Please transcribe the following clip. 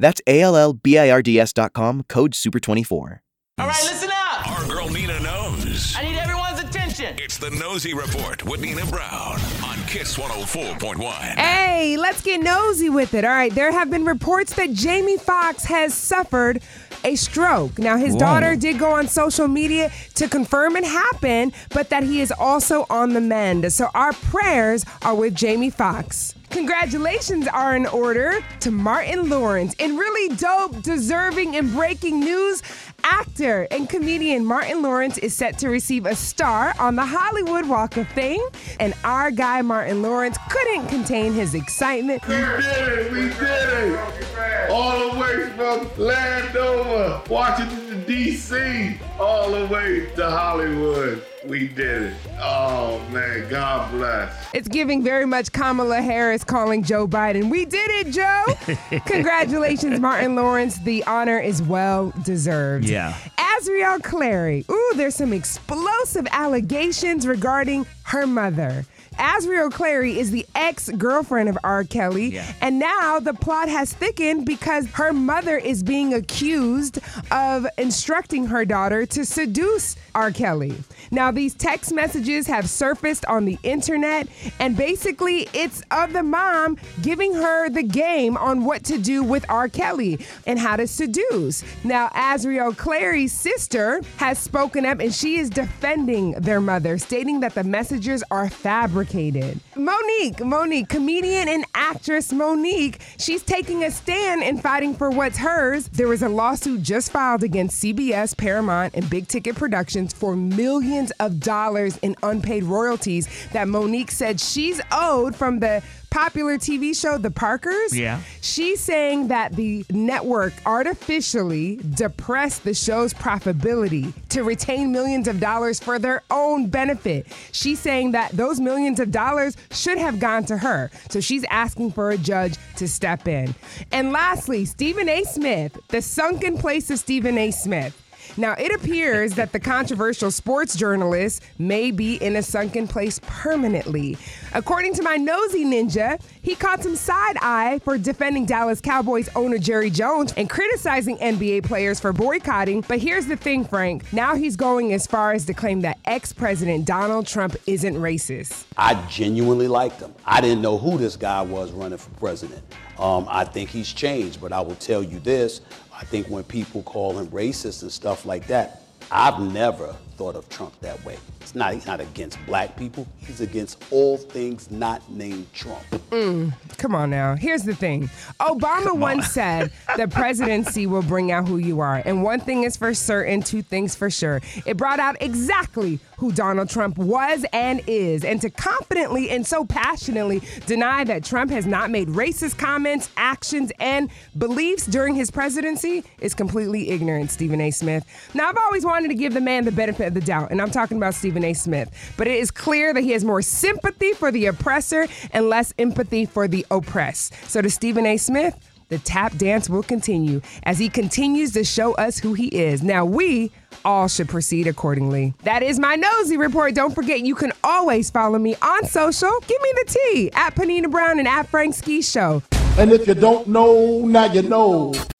That's A L L B I R D S.com, code SUPER24. All right, listen up. Our girl Nina knows. I need everyone's attention. It's the Nosy Report with Nina Brown on Kiss 104.1. Hey, let's get nosy with it. All right, there have been reports that Jamie Foxx has suffered a stroke. Now, his daughter did go on social media to confirm it happened, but that he is also on the mend. So our prayers are with Jamie Foxx. Congratulations are in order to Martin Lawrence. In really dope, deserving, and breaking news, actor and comedian Martin Lawrence is set to receive a star on the Hollywood Walk of Fame. And our guy Martin Lawrence couldn't contain his excitement. We did it! We did it! All the way from Landover, Washington, D.C., all the way to Hollywood. We did it. Oh, man. God bless. It's giving very much Kamala Harris calling Joe Biden. We did it, Joe! Congratulations, Martin Lawrence. The honor is well deserved. Yeah. Azriel Clary. Ooh, there's some explosive allegations regarding her mother. Azriel Clary is the ex girlfriend of R. Kelly, Yeah. and now the plot has thickened because her mother is being accused of instructing her daughter to seduce R. Kelly. Now, these text messages have surfaced on the internet, and basically, it's of the mom giving her the game on what to do with R. Kelly and how to seduce. Now, Azriel Clary's sister has spoken up and she is defending their mother, stating that the messages are fabricated. Mo'Nique, Mo'Nique, comedian and actress Mo'Nique, she's taking a stand and fighting for what's hers. There was a lawsuit just filed against CBS, Paramount, and Big Ticket Productions for millions of dollars in unpaid royalties that Mo'Nique said she's owed from the popular TV show The Parkers. Yeah. She's saying that the network artificially depressed the show's profitability to retain millions of dollars for their own benefit. She's saying that those millions of dollars should have gone to her. So she's asking for a judge to step in. And lastly, Stephen A. Smith, the sunken place of Stephen A. Smith. Now, it appears that the controversial sports journalist may be in a sunken place permanently. According to my nosy ninja, he caught some side eye for defending Dallas Cowboys owner Jerry Jones and criticizing NBA players for boycotting. But here's the thing, Frank. Now he's going as far as to claim that ex President Donald Trump isn't racist. I genuinely liked him. I didn't know who this guy was running for president. Um, I think he's changed, but I will tell you this. I think when people call him racist and stuff like that, I've never thought of Trump that way. It's not, he's not against black people. He's against all things not named Trump. Mm, come on now. Here's the thing. Obama once said the presidency will bring out who you are. And one thing is for certain, two things for sure. It brought out exactly who Donald Trump was and is. And to confidently and so passionately deny that Trump has not made racist comments, actions, and beliefs during his presidency is completely ignorant, Stephen A. Smith. Now, I've always wanted to give the man the benefit of the doubt, and I'm talking about Stephen A. Smith. But it is clear that he has more sympathy for the oppressor and less empathy for the oppressed. So to Stephen A. Smith, the tap dance will continue as he continues to show us who he is. Now, we all should proceed accordingly. That is my nosy report. Don't forget, you can always follow me on social. Give me the tea at Panina Brown and at Frank Ski Show. And if you don't know, now you know.